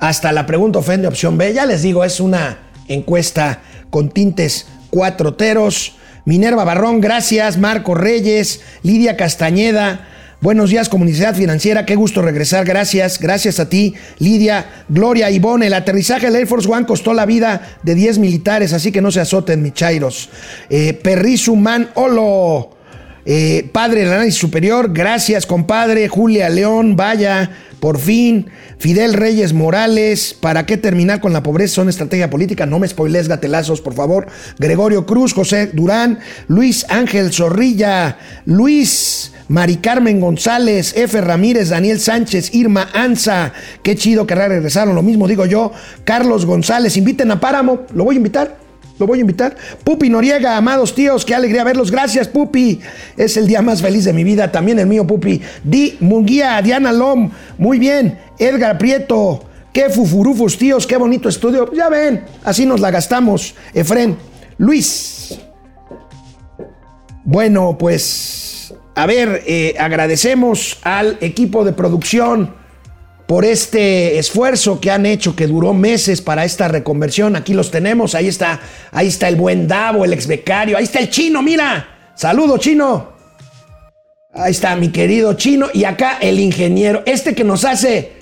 hasta la pregunta ofende, opción B, ya les digo, es una encuesta con tintes cuatroteros. Minerva Barrón, gracias, Marco Reyes, Lidia Castañeda, Buenos días, comunidad financiera. Qué gusto regresar. Gracias. Gracias a ti, Lidia. Gloria Ivonne. El aterrizaje del Air Force One costó la vida de 10 militares, así que no se azoten, michairos. Eh, Perrizu Man Olo. Eh, padre del análisis superior. Gracias, compadre. Julia León. Vaya. Por fin, Fidel Reyes Morales, ¿para qué terminar con la pobreza? Son estrategia política, no me spoiles gatelazos, por favor. Gregorio Cruz, José Durán, Luis Ángel Zorrilla, Luis Mari Carmen González, F. Ramírez, Daniel Sánchez, Irma Anza, qué chido que regresaron, lo mismo digo yo, Carlos González, inviten a Páramo, lo voy a invitar. Lo voy a invitar. Pupi Noriega, amados tíos, qué alegría verlos. Gracias, Pupi. Es el día más feliz de mi vida, también el mío, Pupi. Di Munguía, Diana Lom, muy bien. Edgar Prieto, qué fufurufos, tíos, qué bonito estudio. Ya ven, así nos la gastamos. Efren, Luis. Bueno, pues, a ver, eh, agradecemos al equipo de producción por este esfuerzo que han hecho, que duró meses para esta reconversión. Aquí los tenemos, ahí está, ahí está el buen Davo, el ex becario, ahí está el chino, mira. Saludo, chino. Ahí está mi querido chino y acá el ingeniero, este que nos hace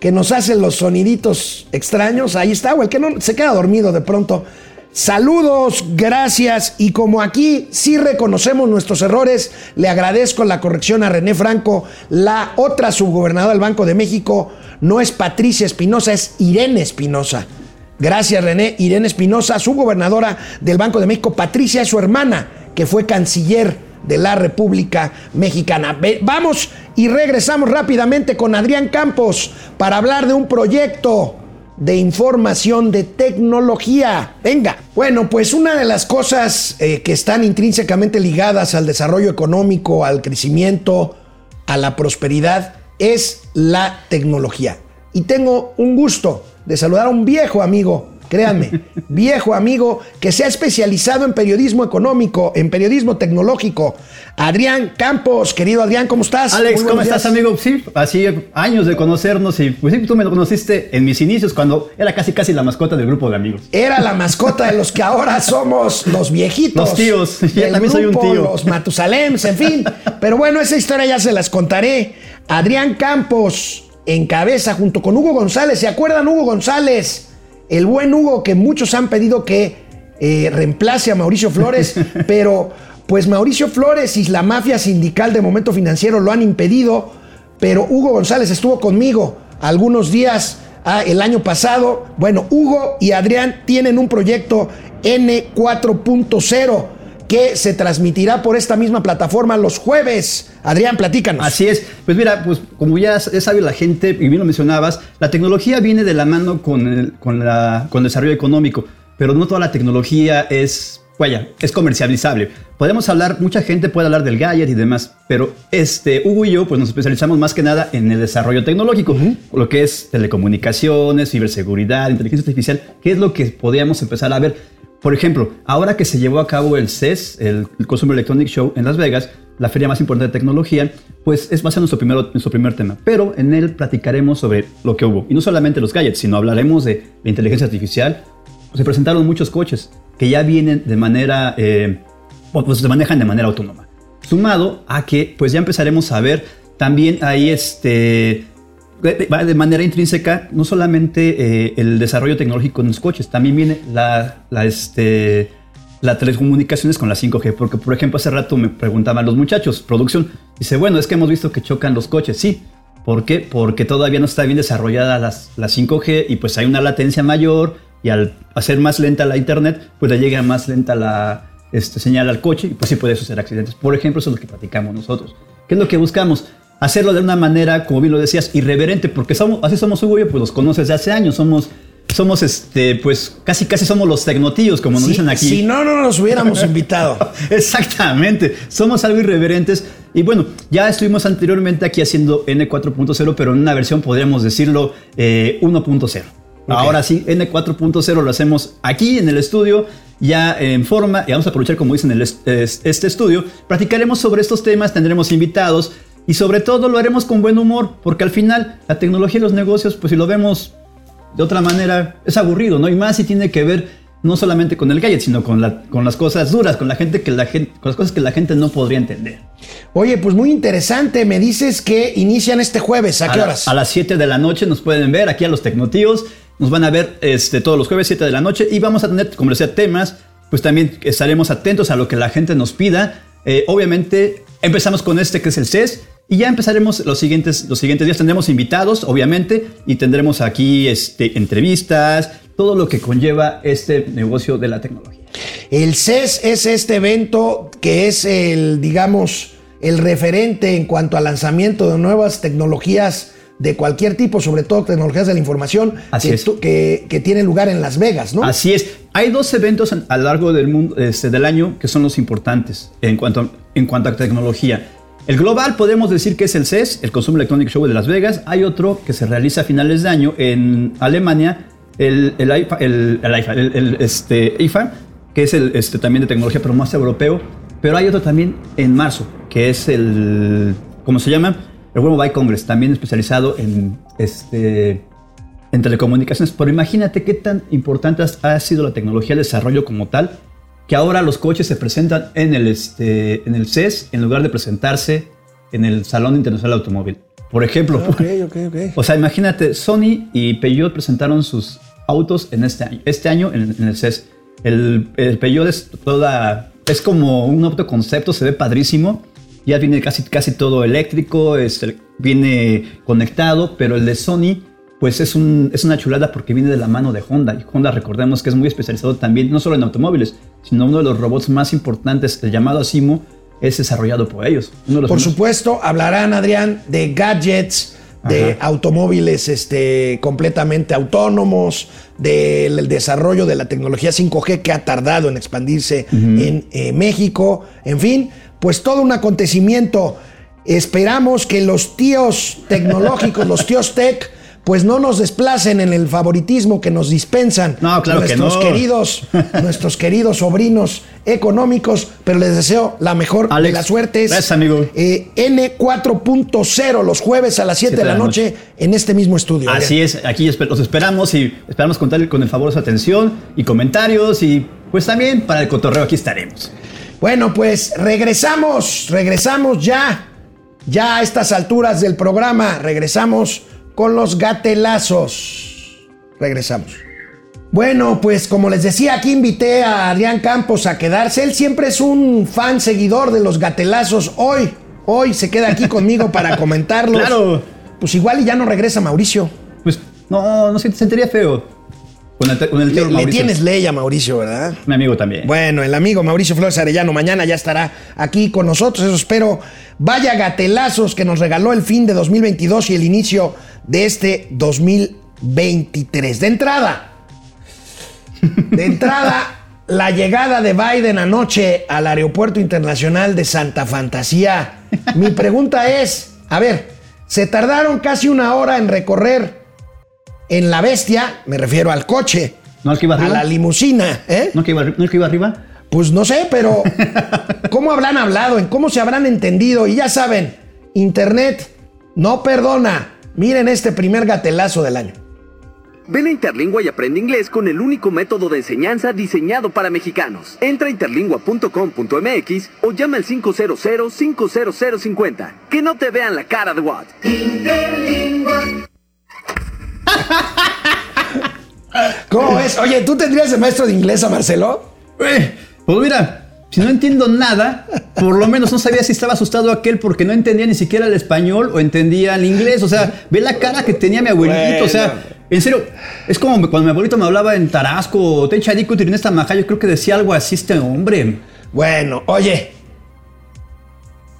que nos hace los soniditos extraños, ahí está, o el que no se queda dormido de pronto. Saludos, gracias. Y como aquí sí reconocemos nuestros errores, le agradezco la corrección a René Franco. La otra subgobernadora del Banco de México no es Patricia Espinosa, es Irene Espinosa. Gracias, René. Irene Espinosa, subgobernadora del Banco de México. Patricia es su hermana, que fue canciller de la República Mexicana. Vamos y regresamos rápidamente con Adrián Campos para hablar de un proyecto de información, de tecnología. Venga, bueno, pues una de las cosas eh, que están intrínsecamente ligadas al desarrollo económico, al crecimiento, a la prosperidad, es la tecnología. Y tengo un gusto de saludar a un viejo amigo créanme, viejo amigo que se ha especializado en periodismo económico, en periodismo tecnológico. Adrián Campos, querido Adrián, ¿cómo estás? Alex, ¿cómo estás, amigo? Sí, así años de conocernos y pues sí, tú me lo conociste en mis inicios cuando era casi casi la mascota del grupo de amigos. Era la mascota de los que ahora somos los viejitos. Los tíos, también soy un tío. Los Matusalems, en fin. Pero bueno, esa historia ya se las contaré. Adrián Campos encabeza junto con Hugo González. ¿Se acuerdan Hugo González? El buen Hugo que muchos han pedido que eh, reemplace a Mauricio Flores, pero pues Mauricio Flores y la mafia sindical de Momento Financiero lo han impedido, pero Hugo González estuvo conmigo algunos días ah, el año pasado. Bueno, Hugo y Adrián tienen un proyecto N4.0 que se transmitirá por esta misma plataforma los jueves. Adrián, platícanos. Así es. Pues mira, pues como ya sabe la gente, y bien lo mencionabas, la tecnología viene de la mano con el, con, la, con el desarrollo económico, pero no toda la tecnología es, vaya, es comercializable. Podemos hablar, mucha gente puede hablar del gadget y demás, pero este, Hugo y yo pues nos especializamos más que nada en el desarrollo tecnológico, lo que es telecomunicaciones, ciberseguridad, inteligencia artificial, que es lo que podríamos empezar a ver por ejemplo, ahora que se llevó a cabo el CES, el Consumer Electronic Show en Las Vegas, la feria más importante de tecnología, pues es va a nuestro, nuestro primer tema. Pero en él platicaremos sobre lo que hubo. Y no solamente los gadgets, sino hablaremos de la inteligencia artificial. se presentaron muchos coches que ya vienen de manera, eh, pues se manejan de manera autónoma. Sumado a que pues ya empezaremos a ver también ahí este va de manera intrínseca no solamente eh, el desarrollo tecnológico en los coches, también viene la, la, este, las telecomunicaciones con la 5G, porque por ejemplo hace rato me preguntaban los muchachos, producción, dice, bueno, es que hemos visto que chocan los coches, sí. ¿Por qué? Porque todavía no está bien desarrollada las, la 5G y pues hay una latencia mayor y al hacer más lenta la internet, pues le llega más lenta la este, señal al coche y pues sí puede suceder accidentes. Por ejemplo, eso es lo que platicamos nosotros. ¿Qué es lo que buscamos? Hacerlo de una manera, como bien lo decías, irreverente, porque somos, así somos Hugo y pues los conoces de hace años, somos somos este, pues casi casi somos los tecnotíos, como nos dicen aquí. Si no, no nos hubiéramos invitado. Exactamente, somos algo irreverentes. Y bueno, ya estuvimos anteriormente aquí haciendo N4.0, pero en una versión podríamos decirlo 1.0. Eh, Ahora sí, N4.0 lo hacemos aquí en el estudio, ya en forma, y vamos a aprovechar, como dicen, el, este estudio. Practicaremos sobre estos temas, tendremos invitados, y sobre todo lo haremos con buen humor, porque al final la tecnología y los negocios, pues si lo vemos de otra manera, es aburrido, ¿no? Y más si tiene que ver no solamente con el gadget, sino con, la, con las cosas duras, con la gente que la gente, con las cosas que la gente no podría entender. Oye, pues muy interesante. Me dices que inician este jueves. ¿A, qué horas? a las 7 de la noche nos pueden ver aquí a los Tecnotíos. Nos van a ver este, todos los jueves 7 de la noche y vamos a tener, como decía, temas. Pues también estaremos atentos a lo que la gente nos pida. Eh, obviamente empezamos con este que es el CES y ya empezaremos los siguientes, los siguientes días. Tendremos invitados, obviamente, y tendremos aquí este, entrevistas, todo lo que conlleva este negocio de la tecnología. El CES es este evento que es el, digamos, el referente en cuanto al lanzamiento de nuevas tecnologías de cualquier tipo, sobre todo tecnologías de la información, Así que, es. que, que tiene lugar en Las Vegas, ¿no? Así es. Hay dos eventos en- a lo largo del mundo, este, del año que son los importantes en cuanto, en cuanto a tecnología. El global podemos decir que es el CES, el Consumer Electronic Show de Las Vegas. Hay otro que se realiza a finales de año en Alemania, el, el, IFA, el, el IFA, el- el, este, IFA, que es el, este, también de tecnología, pero más europeo. Pero hay otro también en marzo, que es el, ¿cómo se llama? El World Mobile Congress, también especializado en este, en telecomunicaciones. Pero imagínate qué tan importante ha sido la tecnología de desarrollo como tal, que ahora los coches se presentan en el, este, en el CES en lugar de presentarse en el Salón Internacional de Automóvil. Por ejemplo, Ok, ok, ok. o sea, imagínate, Sony y Peugeot presentaron sus autos en este año, este año en, en el CES. El, el Peugeot es toda, es como un auto concepto, se ve padrísimo. Ya viene casi, casi todo eléctrico, este, viene conectado, pero el de Sony, pues es, un, es una chulada porque viene de la mano de Honda. Y Honda, recordemos que es muy especializado también, no solo en automóviles, sino uno de los robots más importantes, el llamado Asimo, es desarrollado por ellos. Uno de los Por supuesto, hablarán, Adrián, de gadgets, de automóviles este, completamente autónomos, del desarrollo de la tecnología 5G que ha tardado en expandirse en eh, México, en fin, pues todo un acontecimiento. Esperamos que los tíos tecnológicos, los tíos tech, pues no nos desplacen en el favoritismo que nos dispensan No, claro que nuestros no. queridos, nuestros queridos sobrinos económicos, pero les deseo la mejor de las suertes. gracias, amigo. Eh, N4.0 los jueves a las 7 de la noche en este mismo estudio. Así es, aquí los esperamos y esperamos contar con el favor de su atención y comentarios y pues también para el cotorreo aquí estaremos. Bueno, pues regresamos, regresamos ya, ya a estas alturas del programa, regresamos con los gatelazos. Regresamos. Bueno, pues como les decía, aquí invité a Adrián Campos a quedarse. Él siempre es un fan seguidor de los gatelazos. Hoy, hoy se queda aquí conmigo para comentarlos. Claro. Pues igual y ya no regresa Mauricio. Pues no, no se sentiría feo con el, con el tío Le, tienes ley a Mauricio, ¿verdad? mi amigo también. Bueno, el amigo Mauricio Flores Arellano mañana ya estará aquí con nosotros, eso espero. Vaya gatelazos que nos regaló el fin de 2022 y el inicio de este 2023. De entrada, de entrada, la llegada de Biden anoche al Aeropuerto Internacional de Santa Fantasía. Mi pregunta es, a ver, se tardaron casi una hora en recorrer en la bestia, me refiero al coche, ¿No el que iba a arriba? la limusina, ¿eh? ¿No el que iba, no que iba arriba? Pues no sé, pero ¿cómo habrán hablado? ¿En cómo se habrán entendido? Y ya saben, Internet no perdona. Miren este primer gatelazo del año. Ven a Interlingua y aprende inglés con el único método de enseñanza diseñado para mexicanos. Entra a interlingua.com.mx o llama al 500-50050. Que no te vean la cara de Watt. ¿Cómo ves? Oye, ¿tú tendrías de maestro de inglés a Marcelo? Eh, pues mira, si no entiendo nada, por lo menos no sabía si estaba asustado aquel porque no entendía ni siquiera el español o entendía el inglés. O sea, ve la cara que tenía mi abuelito. O sea, en serio, es como cuando mi abuelito me hablaba en Tarasco Tenchadico, esta maja, yo creo que decía algo así este hombre. Bueno, oye.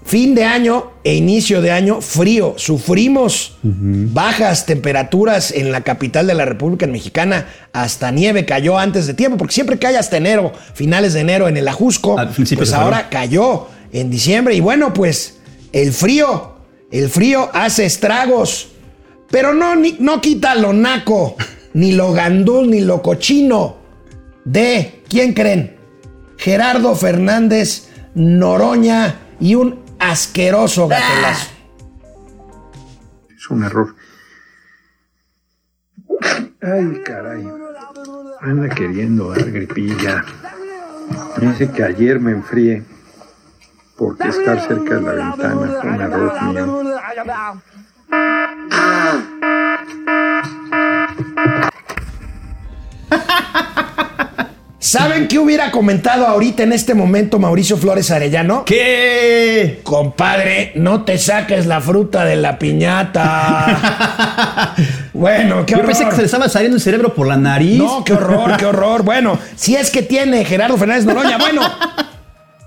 Fin de año e inicio de año frío. Sufrimos bajas temperaturas en la capital de la República Mexicana. Hasta nieve cayó antes de tiempo, porque siempre cae hasta enero, finales de enero en el Ajusco. A principios Pues ahora cayó en diciembre. Y bueno, pues el frío, el frío hace estragos. Pero no, ni- no quita lo naco, ni lo gandul, ni lo cochino de, ¿quién creen? Gerardo Fernández Noroña y un asqueroso gatelazo. Es un error. Ay, caray. Anda queriendo dar gripilla. Dice que ayer me enfrié porque estar cerca de la ventana fue un error mío. ¿Saben qué hubiera comentado ahorita en este momento Mauricio Flores Arellano? ¿Qué? Compadre, no te saques la fruta de la piñata. bueno, qué Yo horror. pensé que se le estaba saliendo el cerebro por la nariz. No, qué horror, qué horror. Bueno, si es que tiene Gerardo Fernández Noroña, bueno,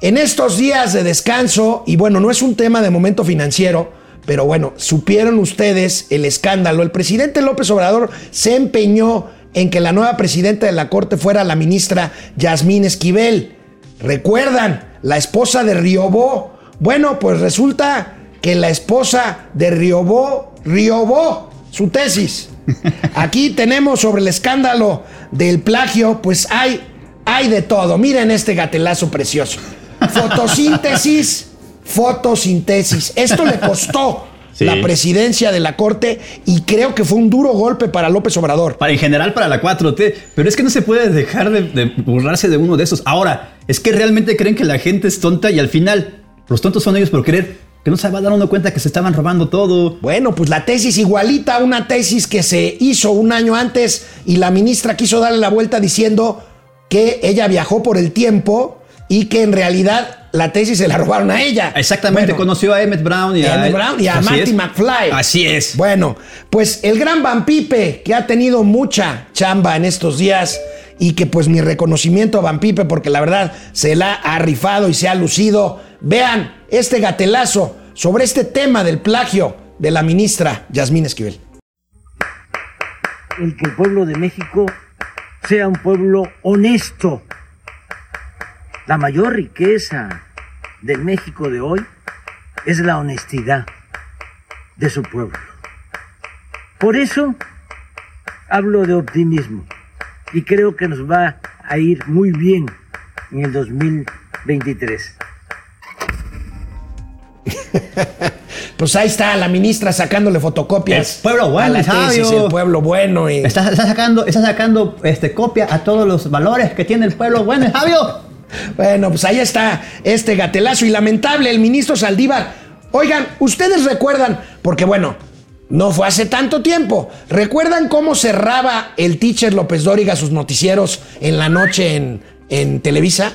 en estos días de descanso, y bueno, no es un tema de momento financiero, Pero bueno, supieron ustedes el escándalo. El presidente López Obrador se empeñó en que la nueva presidenta de la Corte fuera la ministra Yasmín Esquivel. ¿Recuerdan? La esposa de Riobó. Bueno, pues resulta que la esposa de Riobó, Riobó, su tesis. Aquí tenemos sobre el escándalo del plagio, pues hay, hay de todo. Miren este gatelazo precioso. Fotosíntesis, fotosíntesis. Esto le costó Sí. la presidencia de la Corte y creo que fue un duro golpe para López Obrador. Para, en general para la 4T. Pero es que no se puede dejar de, de burlarse de uno de esos. Ahora, es que realmente creen que la gente es tonta y al final los tontos son ellos por creer que no se va a dar uno cuenta que se estaban robando todo. Bueno, pues la tesis igualita a una tesis que se hizo un año antes y la ministra quiso darle la vuelta diciendo que ella viajó por el tiempo y que en realidad la tesis se la robaron a ella. Exactamente, Bueno, conoció a Emmett Brown y a, Emmett Brown y a Así Marty es. McFly. Así es. Bueno, pues el gran Van Pipe, que ha tenido mucha chamba en estos días y que pues mi reconocimiento a Van Pipe porque la verdad se la ha rifado y se ha lucido. Vean este gatelazo sobre este tema del plagio de la ministra Yasmín Esquivel. el que el pueblo de México sea un pueblo honesto. La mayor riqueza del México de hoy es la honestidad de su pueblo. Por eso hablo de optimismo y creo que nos va a ir muy bien en el 2023. Pues ahí está la ministra sacándole fotocopias. El pueblo bueno, a la tesis, el pueblo bueno. y- Está, está sacando, está sacando este, copia a todos los valores que tiene el pueblo bueno, sabio. Bueno, pues ahí está este gatelazo y lamentable el ministro Saldívar. Oigan, ustedes recuerdan, porque bueno, no fue hace tanto tiempo, ¿recuerdan cómo cerraba el teacher López Dóriga sus noticieros en la noche en, en Televisa?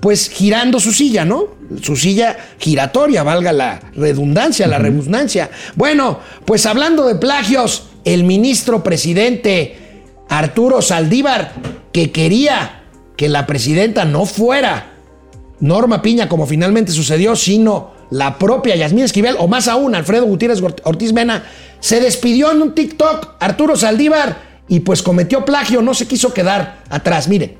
Pues girando su silla, ¿no? Su silla giratoria, valga la redundancia, la rebusnancia. Bueno, pues hablando de plagios, el ministro presidente Arturo Saldívar, que quería que la presidenta no fuera Norma Piña, como finalmente sucedió, sino la propia Yasmín Esquivel, o más aún, Alfredo Gutiérrez Ortiz Mena, se despidió en un TikTok Arturo Saldívar y pues cometió plagio, no se quiso quedar atrás. Miren.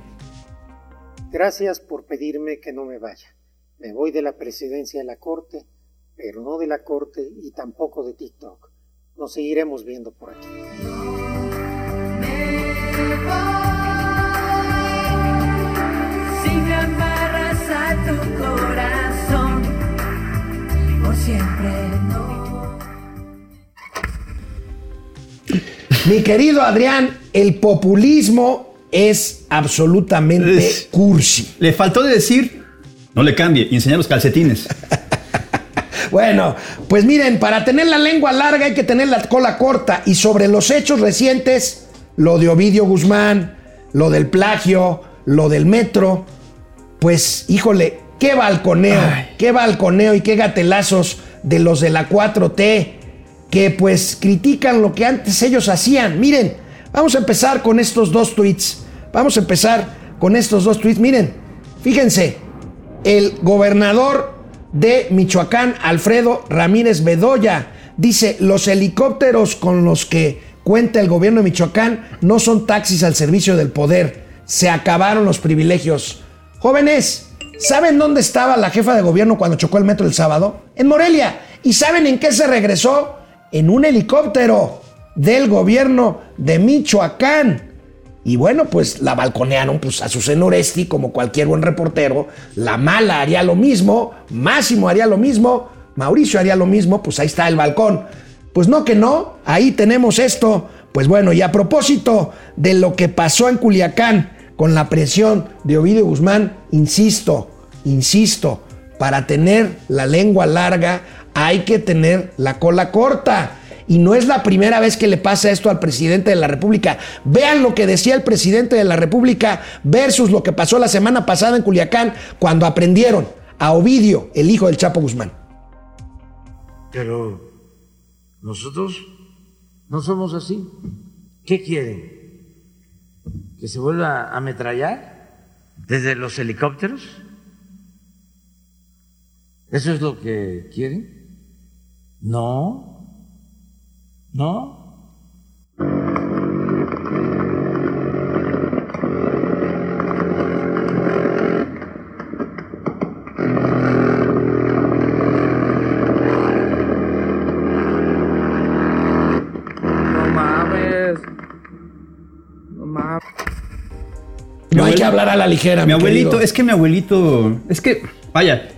Gracias por pedirme que no me vaya. Me voy de la presidencia de la Corte, pero no de la Corte y tampoco de TikTok. Nos seguiremos viendo por aquí. A tu corazón, por siempre no. Mi querido Adrián, el populismo es absolutamente cursi. Le faltó de decir, no le cambie y enseñar los calcetines. Bueno, pues miren, para tener la lengua larga hay que tener la cola corta. Y sobre los hechos recientes, lo de Ovidio Guzmán, lo del plagio, lo del metro, pues híjole, qué balconeo, qué balconeo y qué gatelazos de los de la 4T que pues critican lo que antes ellos hacían. Miren, vamos a empezar con estos dos tweets. Vamos a empezar con estos dos tweets. Miren, fíjense, el gobernador de Michoacán, Alfredo Ramírez Bedoya, dice, los helicópteros con los que cuenta el gobierno de Michoacán no son taxis al servicio del poder. Se acabaron los privilegios. Jóvenes, ¿saben dónde estaba la jefa de gobierno cuando chocó el metro el sábado? En Morelia. ¿Y saben en qué se regresó? En un helicóptero del gobierno de Michoacán. Y bueno, pues la balconearon pues, a Susana Oresti, como cualquier buen reportero. La mala haría lo mismo, Máximo haría lo mismo, Mauricio haría lo mismo, pues ahí está el balcón. Pues no que no, ahí tenemos esto. Pues bueno, y a propósito de lo que pasó en Culiacán con la presión de Ovidio Guzmán, insisto, insisto, para tener la lengua larga hay que tener la cola corta. Y no es la primera vez que le pasa esto al presidente de la República. Vean lo que decía el presidente de la República versus lo que pasó la semana pasada en Culiacán cuando aprendieron a Ovidio, el hijo del Chapo Guzmán. Pero nosotros no somos así. ¿Qué quieren? ¿Que se vuelva a ametrallar desde los helicópteros? ¿Eso es lo que quieren? No, no mames. No mames. No hay que hablar a la ligera, Mi mi abuelito, querido. es que mi abuelito, es que, vaya,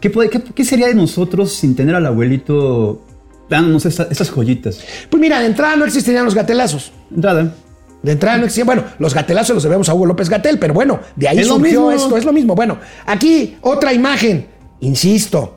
¿qué, puede- qué, qué sería de nosotros sin tener al abuelito dándonos esta- estas joyitas? Pues mira, de entrada no existirían los gatelazos. Entrada. De entrada no existían. Bueno, los gatelazos los debemos a Hugo López Gatel, pero bueno, de ahí Es lo surgió mismo. esto, es lo mismo. Bueno, aquí otra imagen. Insisto,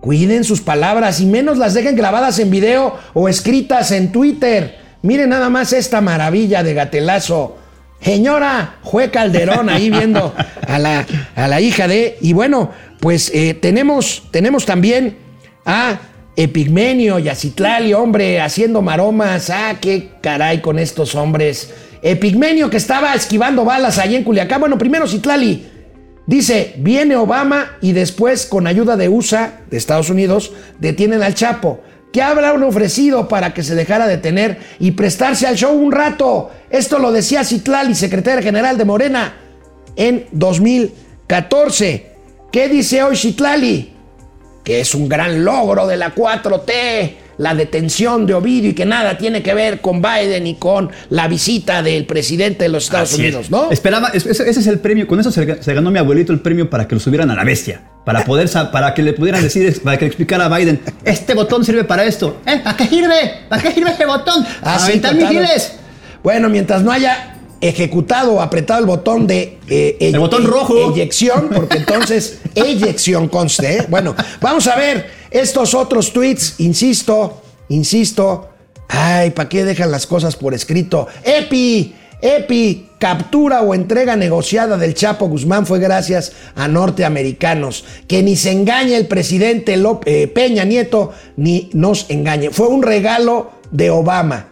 cuiden sus palabras y menos las dejen grabadas en video o escritas en Twitter. Miren nada más esta maravilla de gatelazo. Señora Jue Calderón ahí viendo a la, a la hija de. Y bueno, pues eh, tenemos, tenemos también a Epigmenio y a Citlali, hombre, haciendo maromas. Ah, qué caray con estos hombres. Epigmenio que estaba esquivando balas allí en Culiacán. Bueno, primero Citlali. Dice, viene Obama y después, con ayuda de USA, de Estados Unidos, detienen al Chapo. ¿Qué habrán ofrecido para que se dejara detener y prestarse al show un rato? Esto lo decía Citlali, secretaria general de Morena, en 2014. ¿Qué dice hoy Citlali? Que es un gran logro de la 4T, la detención de Ovidio y que nada tiene que ver con Biden y con la visita del presidente de los Estados Así es. Unidos, ¿no? Esperaba, es- ese, es el premio, con eso se ganó mi abuelito el premio para que lo subieran a la bestia, para poder, para que le pudieran decir, para que le explicara a Biden, este botón sirve para esto, ¿eh? ¿Para qué sirve? ¿Para qué sirve este botón? Ah, sí, Aventar misiles. Bueno, mientras no haya ejecutado o apretado el botón de eh, El botón rojo. eyección, porque entonces eyección conste. ¿eh? Bueno, vamos a ver estos otros tweets, insisto, insisto. Ay, ¿para qué dejan las cosas por escrito? Epi, Epi, captura o entrega negociada del Chapo Guzmán fue gracias a norteamericanos. Que ni se engañe el presidente Lop- eh, Peña Nieto, ni nos engañe. Fue un regalo de Obama.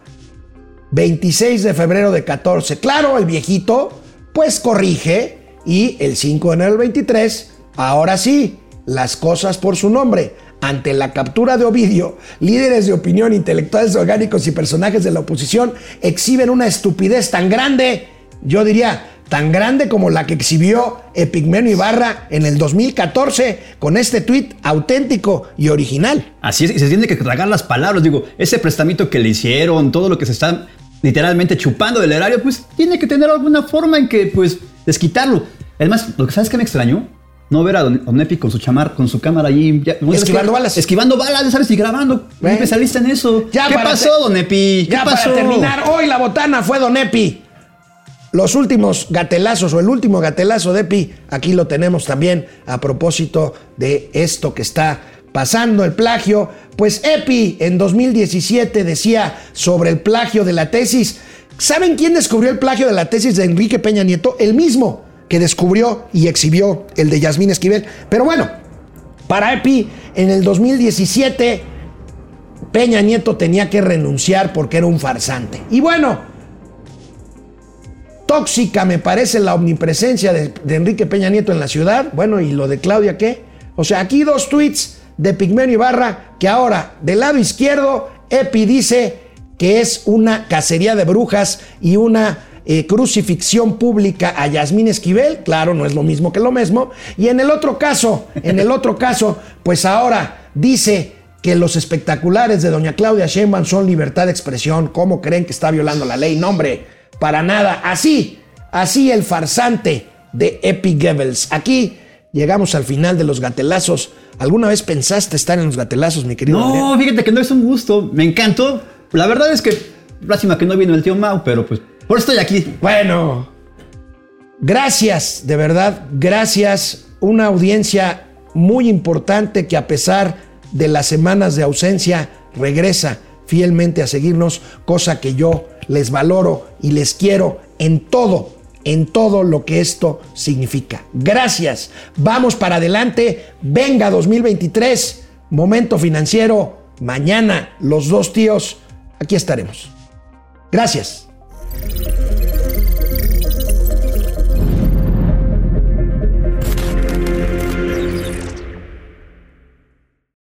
26 de febrero de 14. Claro, el viejito, pues corrige y el 5 de enero del 23, ahora sí, las cosas por su nombre. Ante la captura de Ovidio, líderes de opinión, intelectuales orgánicos y personajes de la oposición exhiben una estupidez tan grande, yo diría, tan grande como la que exhibió Epigmenio Ibarra en el 2014 con este tuit auténtico y original. Así es, y se tiene que tragar las palabras. Digo, ese prestamito que le hicieron, todo lo que se está literalmente chupando del erario, pues tiene que tener alguna forma en que, pues, desquitarlo. Además, lo que sabes que me extrañó, no ver a Don, Don Epi con su chamar, con su cámara allí. Esquivando balas. Esquivando balas, ¿sabes? Y grabando. Especialista en eso. Ya ¿Qué pasó, Don Epi? ¿Qué Ya pasó? para terminar, hoy la botana fue Don Epi. Los últimos gatelazos o el último gatelazo de Epi, aquí lo tenemos también a propósito de esto que está pasando, el plagio. Pues Epi en 2017 decía sobre el plagio de la tesis. ¿Saben quién descubrió el plagio de la tesis de Enrique Peña Nieto? El mismo que descubrió y exhibió el de Yasmín Esquivel. Pero bueno, para Epi en el 2017 Peña Nieto tenía que renunciar porque era un farsante. Y bueno, tóxica me parece la omnipresencia de, Enrique Peña Nieto en la ciudad. Bueno, ¿y lo de Claudia qué? O sea, aquí dos tweets de Pigmenio Ibarra que ahora, del lado izquierdo, Epi dice que es una cacería de brujas y una eh, crucifixión pública a Yasmín Esquivel. Claro, no es lo mismo que lo mismo. Y en el otro caso, en el otro caso, pues ahora dice que los espectaculares de doña Claudia Sheinbaum son libertad de expresión. ¿Cómo creen que está violando la ley? No, hombre, para nada. Así, así el farsante de Epi Goebbels. Aquí llegamos al final de los gatelazos. ¿Alguna vez pensaste estar en los gatelazos, mi querido Adrián? No, fíjate que no es un gusto. Me encantó. La verdad es que, lástima que no vino el tío Mau, pero pues, por eso estoy aquí. Bueno, gracias, de verdad, gracias. Una audiencia muy importante que a pesar de las semanas de ausencia regresa fielmente a seguirnos, cosa que yo les valoro y les quiero en todo, en todo lo que esto significa. Gracias. Vamos para adelante. Venga 2023, momento financiero. Mañana los dos tíos, aquí estaremos. Gracias.